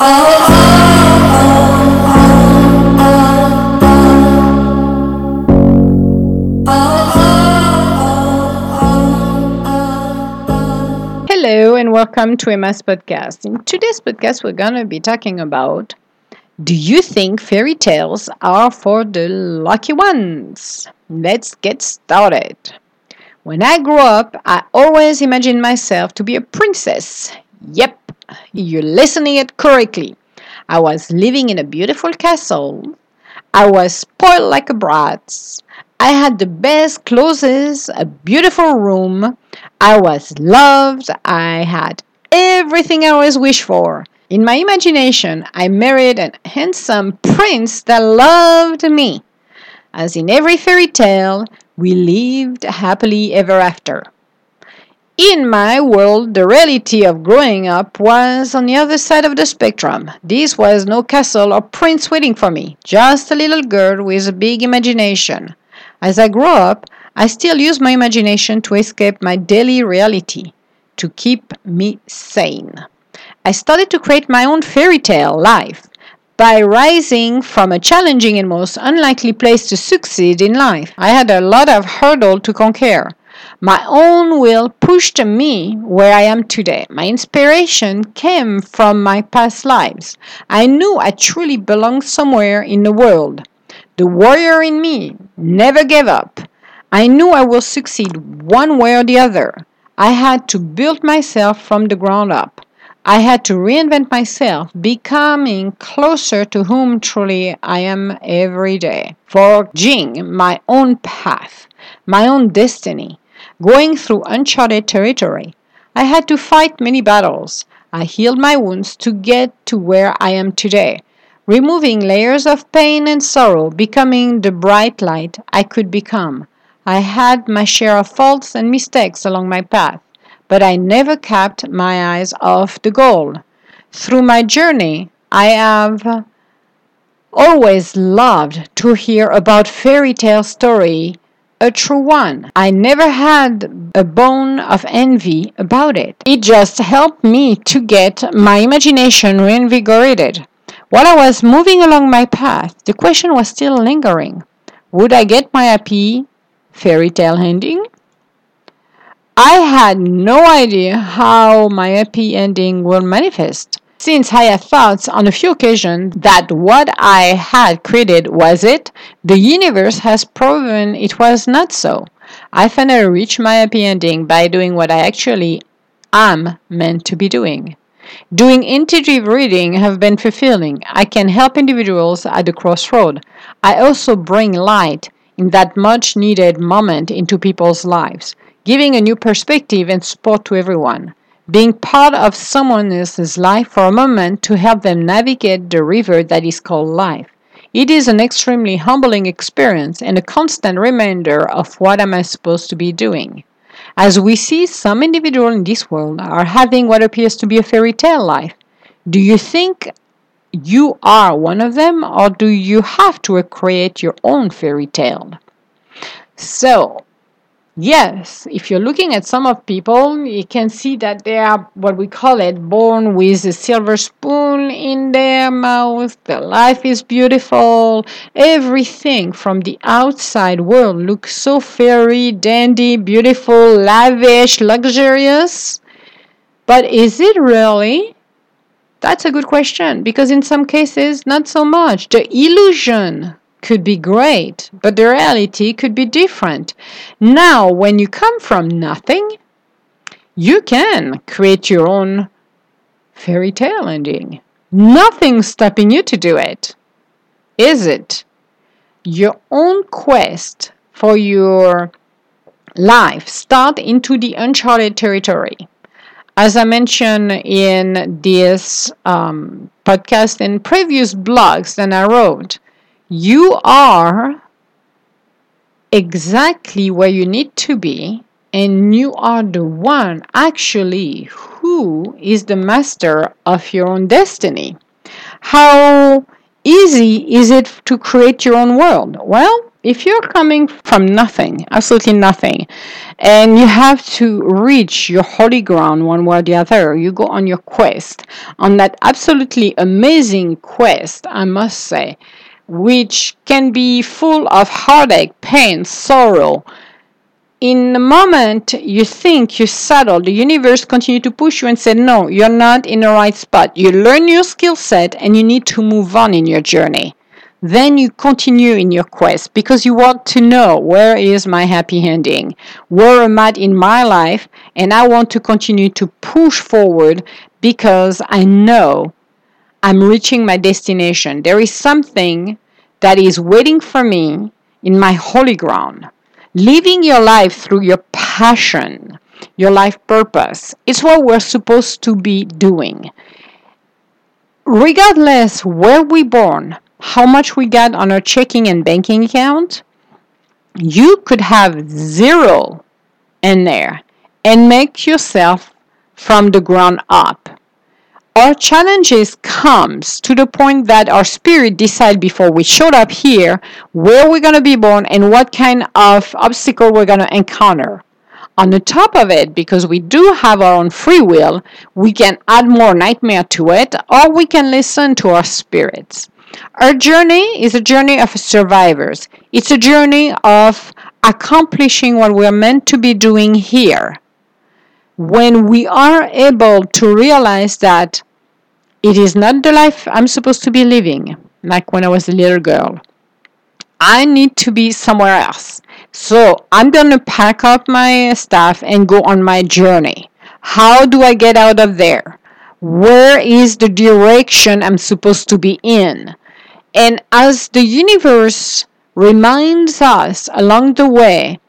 Hello and welcome to Emma's podcast. In today's podcast, we're going to be talking about Do you think fairy tales are for the lucky ones? Let's get started. When I grew up, I always imagined myself to be a princess. Yep, you're listening it correctly. I was living in a beautiful castle. I was spoiled like a brat. I had the best clothes, a beautiful room. I was loved. I had everything I always wished for. In my imagination, I married a handsome prince that loved me. As in every fairy tale, we lived happily ever after. In my world, the reality of growing up was on the other side of the spectrum. This was no castle or prince waiting for me, just a little girl with a big imagination. As I grow up, I still use my imagination to escape my daily reality, to keep me sane. I started to create my own fairy tale life by rising from a challenging and most unlikely place to succeed in life. I had a lot of hurdle to conquer. My own will pushed me where I am today. My inspiration came from my past lives. I knew I truly belonged somewhere in the world. The warrior in me never gave up. I knew I will succeed one way or the other. I had to build myself from the ground up. I had to reinvent myself, becoming closer to whom truly I am every day, forging my own path, my own destiny, going through uncharted territory. I had to fight many battles. I healed my wounds to get to where I am today removing layers of pain and sorrow, becoming the bright light I could become. I had my share of faults and mistakes along my path, but I never kept my eyes off the goal. Through my journey, I have always loved to hear about fairy tale story a true one. I never had a bone of envy about it. It just helped me to get my imagination reinvigorated. While I was moving along my path, the question was still lingering Would I get my happy fairy tale ending? I had no idea how my happy ending will manifest, since I had thought on a few occasions that what I had created was it, the universe has proven it was not so. I finally reached my happy ending by doing what I actually am meant to be doing. Doing intuitive reading have been fulfilling. I can help individuals at the crossroad. I also bring light in that much needed moment into people's lives, giving a new perspective and support to everyone. Being part of someone else's life for a moment to help them navigate the river that is called life. It is an extremely humbling experience and a constant reminder of what am I supposed to be doing. As we see, some individuals in this world are having what appears to be a fairy tale life. Do you think you are one of them, or do you have to create your own fairy tale? So, Yes, if you're looking at some of people, you can see that they are what we call it born with a silver spoon in their mouth. Their life is beautiful. Everything from the outside world looks so fairy, dandy, beautiful, lavish, luxurious. But is it really? That's a good question because in some cases, not so much. The illusion could be great, but the reality could be different. Now, when you come from nothing, you can create your own fairy tale ending. Nothing's stopping you to do it. Is it? Your own quest for your life start into the uncharted territory. As I mentioned in this um, podcast and previous blogs that I wrote, you are exactly where you need to be and you are the one actually who is the master of your own destiny. How easy is it to create your own world? Well, if you're coming from nothing, absolutely nothing, and you have to reach your holy ground one way or the other, you go on your quest, on that absolutely amazing quest, I must say, which can be full of heartache, pain, sorrow. In the moment you think you settled, the universe continue to push you and say, no, you're not in the right spot. You learn your skill set and you need to move on in your journey then you continue in your quest because you want to know where is my happy ending where am i in my life and i want to continue to push forward because i know i'm reaching my destination. There is something that is waiting for me in my holy ground. Living your life through your passion your life purpose is what we're supposed to be doing. Regardless where we born how much we got on our checking and banking account, you could have zero in there and make yourself from the ground up. Our challenges comes to the point that our spirit decide before we showed up here where we're going to be born and what kind of obstacle we're going to encounter. On the top of it, because we do have our own free will, we can add more nightmare to it or we can listen to our spirits. Our journey is a journey of survivors. It's a journey of accomplishing what we're meant to be doing here. When we are able to realize that it is not the life I'm supposed to be living, like when I was a little girl, I need to be somewhere else. So I'm going to pack up my stuff and go on my journey. How do I get out of there? Where is the direction I'm supposed to be in? And as the universe reminds us along the way,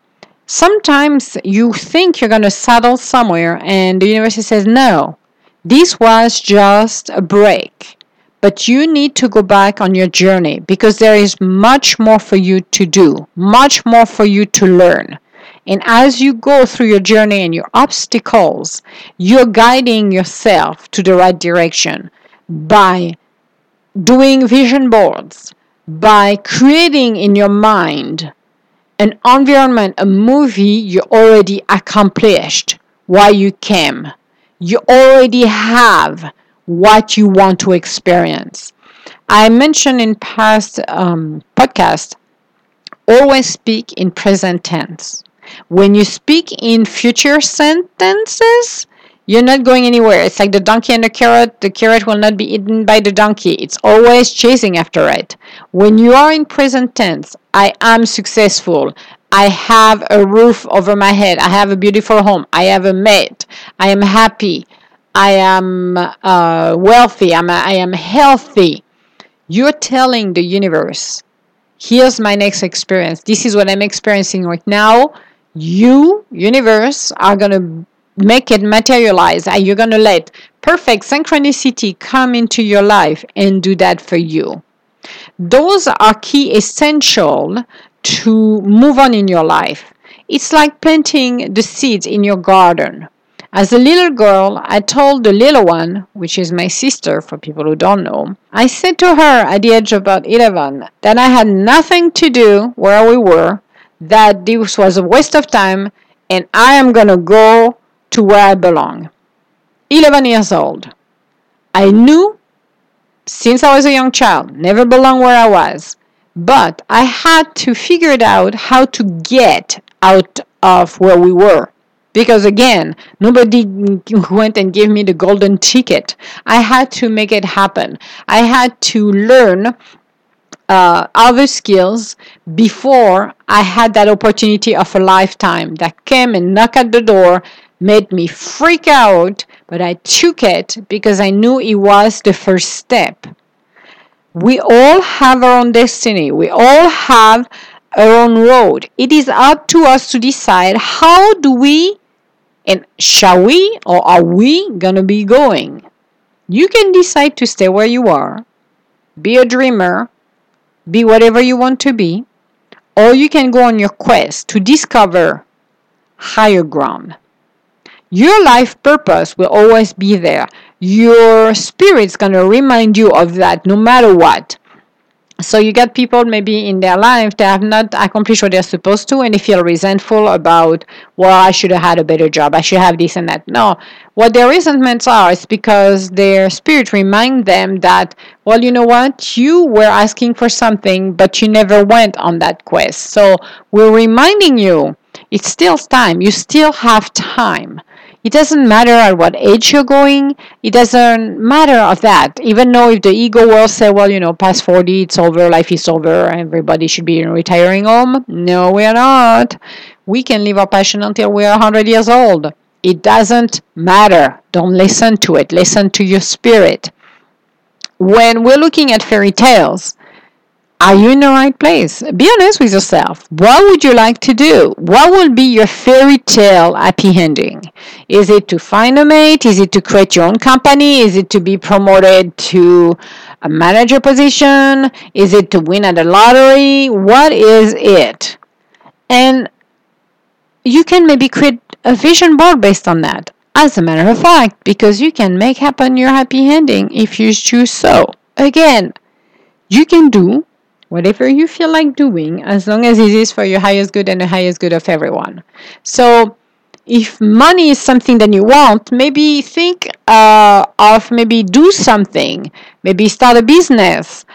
sometimes you think you're going to settle somewhere, and the universe says, No, this was just a break. But you need to go back on your journey because there is much more for you to do, much more for you to learn. And as you go through your journey and your obstacles, you're guiding yourself to the right direction by doing vision boards, by creating in your mind an environment, a movie you already accomplished why you came. You already have what you want to experience. I mentioned in past um, podcast, always speak in present tense. When you speak in future sentences, you're not going anywhere. It's like the donkey and the carrot. The carrot will not be eaten by the donkey. It's always chasing after it. When you are in present tense, I am successful. I have a roof over my head. I have a beautiful home. I have a mate. I am happy. I am uh, wealthy. I'm, I am healthy. You're telling the universe, here's my next experience. This is what I'm experiencing right now. You, universe, are going to make it materialize and you're going to let perfect synchronicity come into your life and do that for you those are key essential to move on in your life it's like planting the seeds in your garden as a little girl, I told the little one, which is my sister for people who don't know, I said to her at the age of about 11 that I had nothing to do where we were, that this was a waste of time, and I am going to go to where I belong. 11 years old. I knew since I was a young child, never belonged where I was, but I had to figure it out how to get out of where we were. Because again, nobody went and gave me the golden ticket. I had to make it happen. I had to learn uh, other skills before I had that opportunity of a lifetime that came and knocked at the door made me freak out, but I took it because I knew it was the first step. We all have our own destiny. We all have our own road. It is up to us to decide how do we and shall we or are we going to be going? You can decide to stay where you are, be a dreamer, be whatever you want to be, or you can go on your quest to discover higher ground. Your life purpose will always be there. Your spirit's going to remind you of that no matter what. So you get people maybe in their life they have not accomplished what they're supposed to and they feel resentful about, well, I should have had a better job. I should have this and that. No. What their resentments are is because their spirit remind them that, well, you know what? You were asking for something, but you never went on that quest. So we're reminding you it's still time. You still have time. It doesn't matter at what age you're going. It doesn't matter of that. Even though if the ego will say, well, you know, past 40, it's over, life is over, everybody should be in a retiring home. No, we're not. We can live our passion until we are 100 years old. It doesn't matter. Don't listen to it. Listen to your spirit. When we're looking at fairy tales, are you in the right place? Be honest with yourself. What would you like to do? What will be your fairy tale happy ending? Is it to find a mate? Is it to create your own company? Is it to be promoted to a manager position? Is it to win at the lottery? What is it? And you can maybe create a vision board based on that. As a matter of fact, because you can make happen your happy ending if you choose so. Again, you can do whatever you feel like doing as long as it is for your highest good and the highest good of everyone. So if money is something that you want, maybe think uh, of maybe do something, maybe start a business,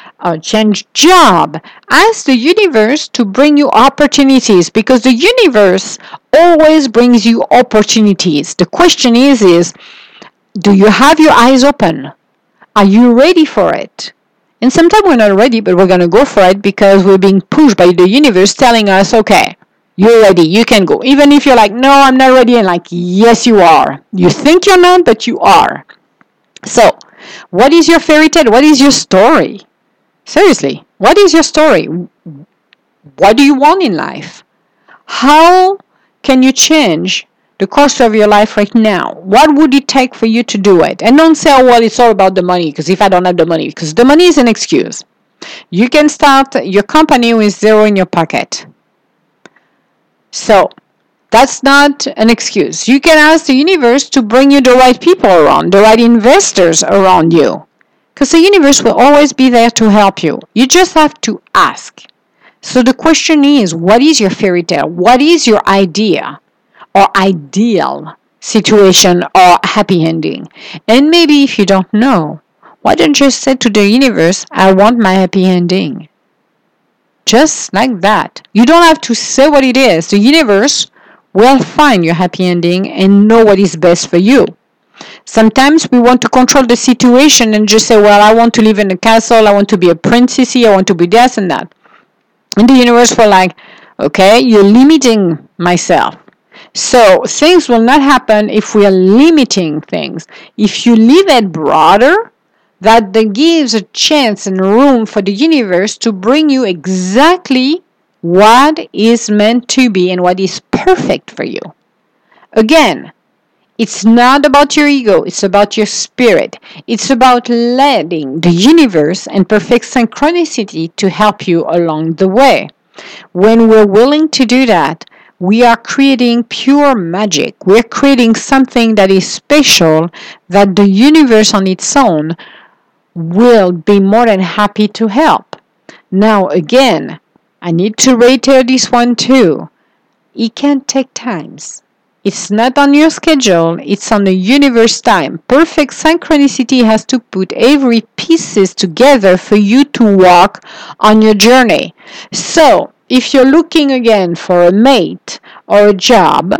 change job. Ask the universe to bring you opportunities because the universe always brings you opportunities. The question is, is do you have your eyes open? Are you ready for it? And sometimes we're not ready, but we're going to go for it because we're being pushed by the universe telling us, okay, you're ready, you can go. Even if you're like, no, I'm not ready, and like, yes, you are. You think you're not, but you are. So, what is your fairy tale? What is your story? Seriously, what is your story? What do you want in life? How can you change the course of your life right now. What would it take for you to do it? And don't say, oh, well, it's all about the money, because if I don't have the money, because the money is an excuse. You can start your company with zero in your pocket. So, that's not an excuse. You can ask the universe to bring you the right people around, the right investors around you. Because the universe will always be there to help you. You just have to ask. So the question is what is your fairy tale? What is your idea? Or ideal situation or happy ending. And maybe if you don't know, why don't you say to the universe, I want my happy ending? Just like that. You don't have to say what it is. The universe will find your happy ending and know what is best for you. Sometimes we want to control the situation and just say, well, I want to live in a castle, I want to be a princess, I want to be this and that. And the universe will like, okay, you're limiting myself. So things will not happen if we are limiting things. If you leave it broader, that gives a chance and room for the universe to bring you exactly what is meant to be and what is perfect for you. Again, it's not about your ego, it's about your spirit. It's about letting the universe and perfect synchronicity to help you along the way. When we're willing to do that, we are creating pure magic. We're creating something that is special that the universe on its own will be more than happy to help. Now, again, I need to reiterate this one too. It can take times. It's not on your schedule, it's on the universe time. Perfect synchronicity has to put every pieces together for you to walk on your journey. So, if you're looking again for a mate or a job,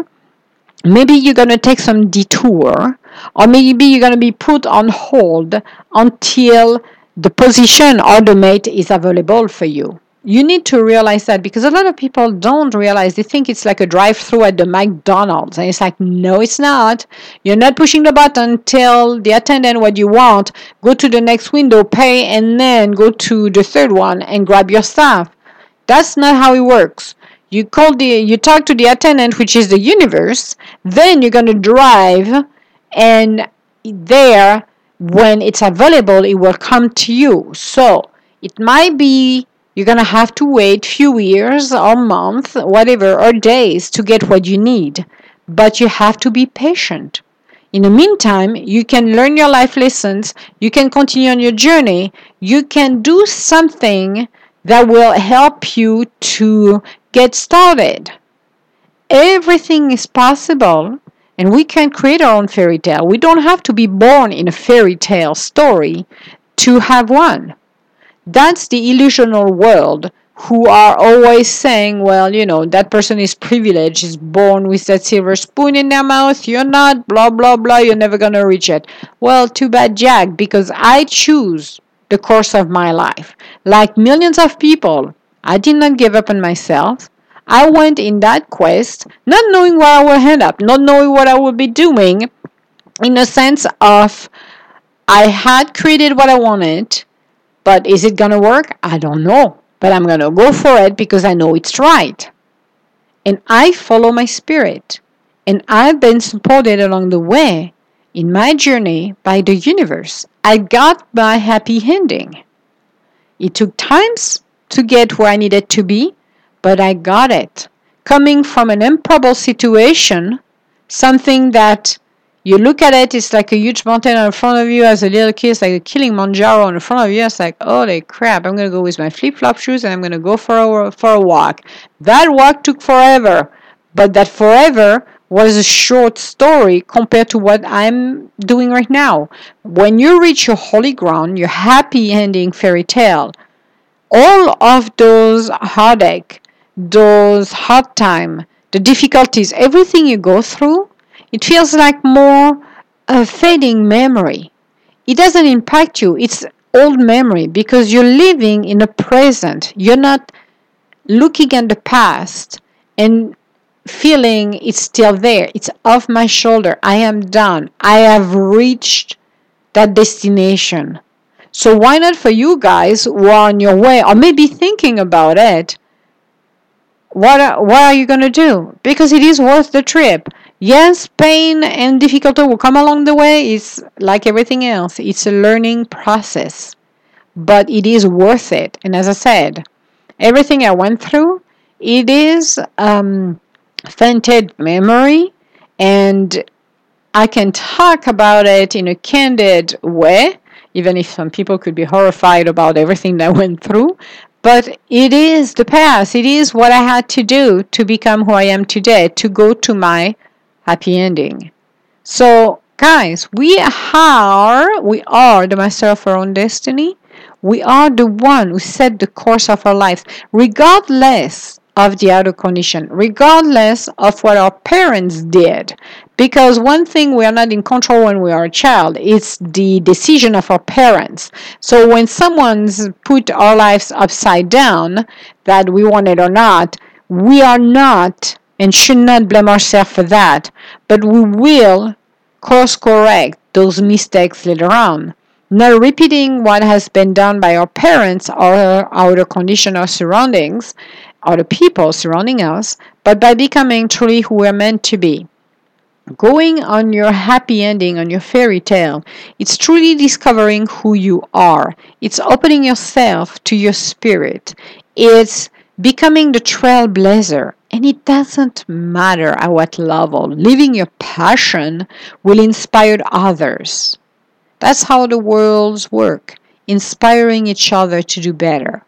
maybe you're going to take some detour, or maybe you're going to be put on hold until the position or the mate is available for you. You need to realize that because a lot of people don't realize they think it's like a drive through at the McDonald's. And it's like, no, it's not. You're not pushing the button, tell the attendant what you want, go to the next window, pay, and then go to the third one and grab your stuff. That's not how it works. You call the you talk to the attendant, which is the universe, then you're gonna drive and there when it's available it will come to you. So it might be you're gonna have to wait few years or months, whatever, or days to get what you need. But you have to be patient. In the meantime, you can learn your life lessons, you can continue on your journey, you can do something that will help you to get started. Everything is possible and we can create our own fairy tale. We don't have to be born in a fairy tale story to have one. That's the illusional world who are always saying, well, you know, that person is privileged, is born with that silver spoon in their mouth, you're not, blah, blah, blah, you're never going to reach it. Well, too bad, Jack, because I choose the course of my life. Like millions of people, I did not give up on myself. I went in that quest, not knowing where I would end up, not knowing what I would be doing, in a sense of I had created what I wanted, but is it going to work? I don't know but I'm going to go for it because I know it's right. And I follow my spirit. And I've been supported along the way in my journey by the universe. I got my happy ending. It took times to get where I needed to be, but I got it. Coming from an improbable situation, something that you look at it, it's like a huge mountain in front of you as a little kid, it's like a killing Kilimanjaro in front of you. It's like, holy crap, I'm gonna go with my flip flop shoes and I'm gonna go for a, for a walk. That walk took forever, but that forever was a short story compared to what I'm doing right now. When you reach your holy ground, your happy ending fairy tale, all of those heartache, those hard time, the difficulties, everything you go through, it feels like more a fading memory. It doesn't impact you. It's old memory because you're living in the present. You're not looking at the past and feeling it's still there. It's off my shoulder. I am done. I have reached that destination. So why not for you guys who are on your way or maybe thinking about it? What are, what are you going to do? Because it is worth the trip. Yes, pain and difficulty will come along the way. It's like everything else, it's a learning process, but it is worth it. And as I said, everything I went through, it is um, fainted memory, and I can talk about it in a candid way, even if some people could be horrified about everything that went through. But it is the past. It is what I had to do to become who I am today, to go to my happy ending. So, guys, we are we are the master of our own destiny. We are the one who set the course of our life, regardless of the outer condition, regardless of what our parents did. Because one thing we are not in control when we are a child is the decision of our parents. So when someone's put our lives upside down, that we want it or not, we are not and should not blame ourselves for that, but we will course correct those mistakes later on. Not repeating what has been done by our parents or our conditional condition or the people surrounding us, but by becoming truly who we're meant to be. Going on your happy ending, on your fairy tale, it's truly discovering who you are. It's opening yourself to your spirit. It's becoming the trailblazer. And it doesn't matter at what level, living your passion will inspire others. That's how the worlds work, inspiring each other to do better.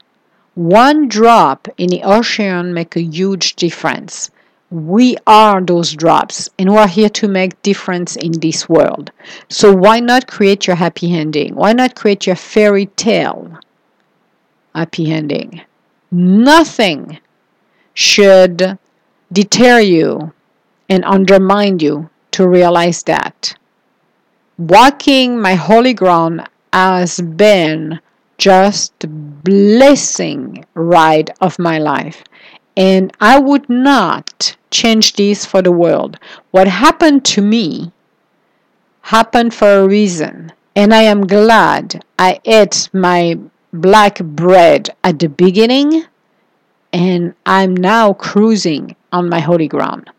One drop in the ocean make a huge difference. We are those drops and we're here to make difference in this world. So why not create your happy ending? Why not create your fairy tale happy ending? Nothing should deter you and undermine you to realize that. Walking my holy ground has been just blessing ride of my life. And I would not change this for the world. What happened to me happened for a reason. And I am glad I ate my black bread at the beginning and I'm now cruising on my holy ground.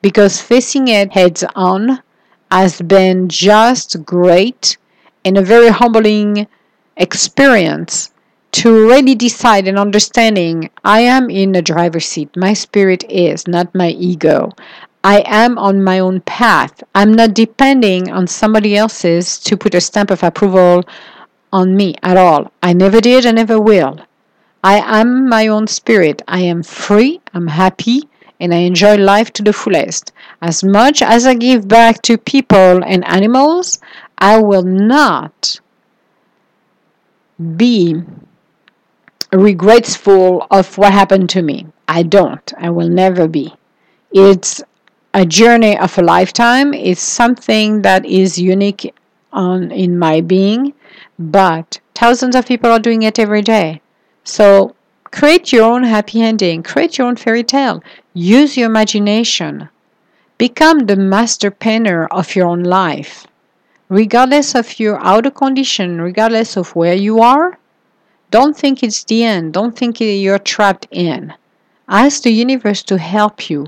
Because facing it heads on has been just great and a very humbling experience to really decide and understanding I am in the driver's seat. My spirit is, not my ego. I am on my own path. I'm not depending on somebody else's to put a stamp of approval on me at all. I never did and never will. I am my own spirit. I am free, I'm happy, and I enjoy life to the fullest. As much as I give back to people and animals, I will not be regretful of what happened to me. I don't. I will never be. It's a journey of a lifetime. It's something that is unique on in my being, but thousands of people are doing it every day. So create your own happy ending, create your own fairy tale, use your imagination, become the master painter of your own life. Regardless of your outer condition, regardless of where you are, don't think it's the end. Don't think you're trapped in. Ask the universe to help you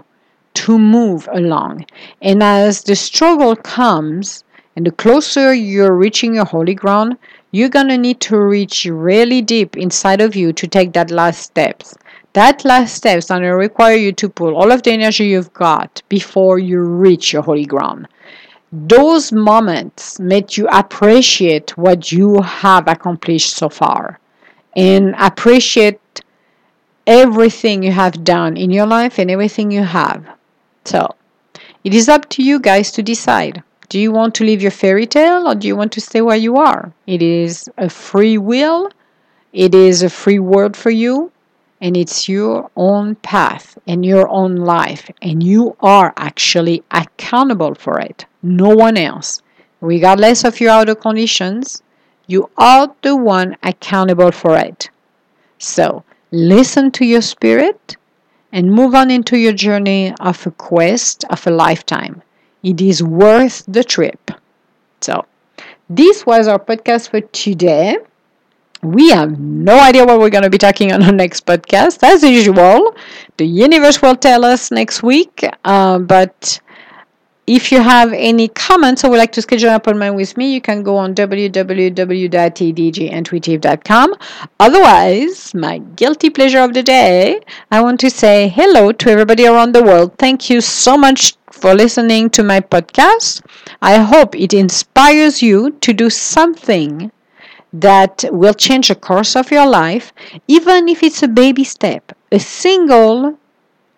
to move along. And as the struggle comes, and the closer you're reaching your holy ground, you're going to need to reach really deep inside of you to take that last steps. That last step is going to require you to pull all of the energy you've got before you reach your holy ground. Those moments make you appreciate what you have accomplished so far and appreciate everything you have done in your life and everything you have. So, it is up to you guys to decide. Do you want to live your fairy tale or do you want to stay where you are? It is a free will, it is a free world for you, and it's your own path and your own life, and you are actually accountable for it, no one else. Regardless of your outer conditions, you are the one accountable for it. So, listen to your spirit and move on into your journey of a quest of a lifetime. It is worth the trip. So, this was our podcast for today. We have no idea what we're going to be talking on our next podcast. As usual, the universe will tell us next week. Uh, but if you have any comments or would like to schedule an appointment with me, you can go on www.tdgintuitive.com. Otherwise, my guilty pleasure of the day, I want to say hello to everybody around the world. Thank you so much for listening to my podcast. I hope it inspires you to do something that will change the course of your life, even if it's a baby step. A single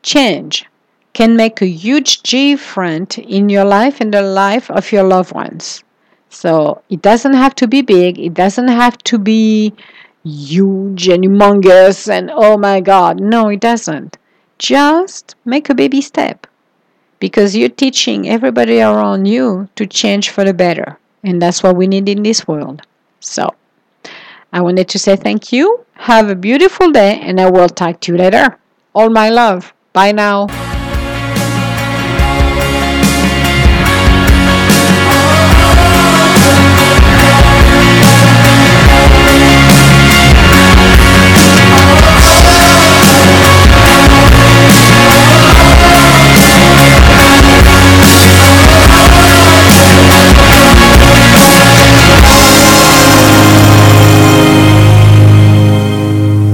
change can make a huge difference in your life and the life of your loved ones. So it doesn't have to be big, it doesn't have to be huge and humongous and oh my god. No, it doesn't. Just make a baby step because you're teaching everybody around you to change for the better. And that's what we need in this world. So I wanted to say thank you. Have a beautiful day, and I will talk to you later. All my love. Bye now.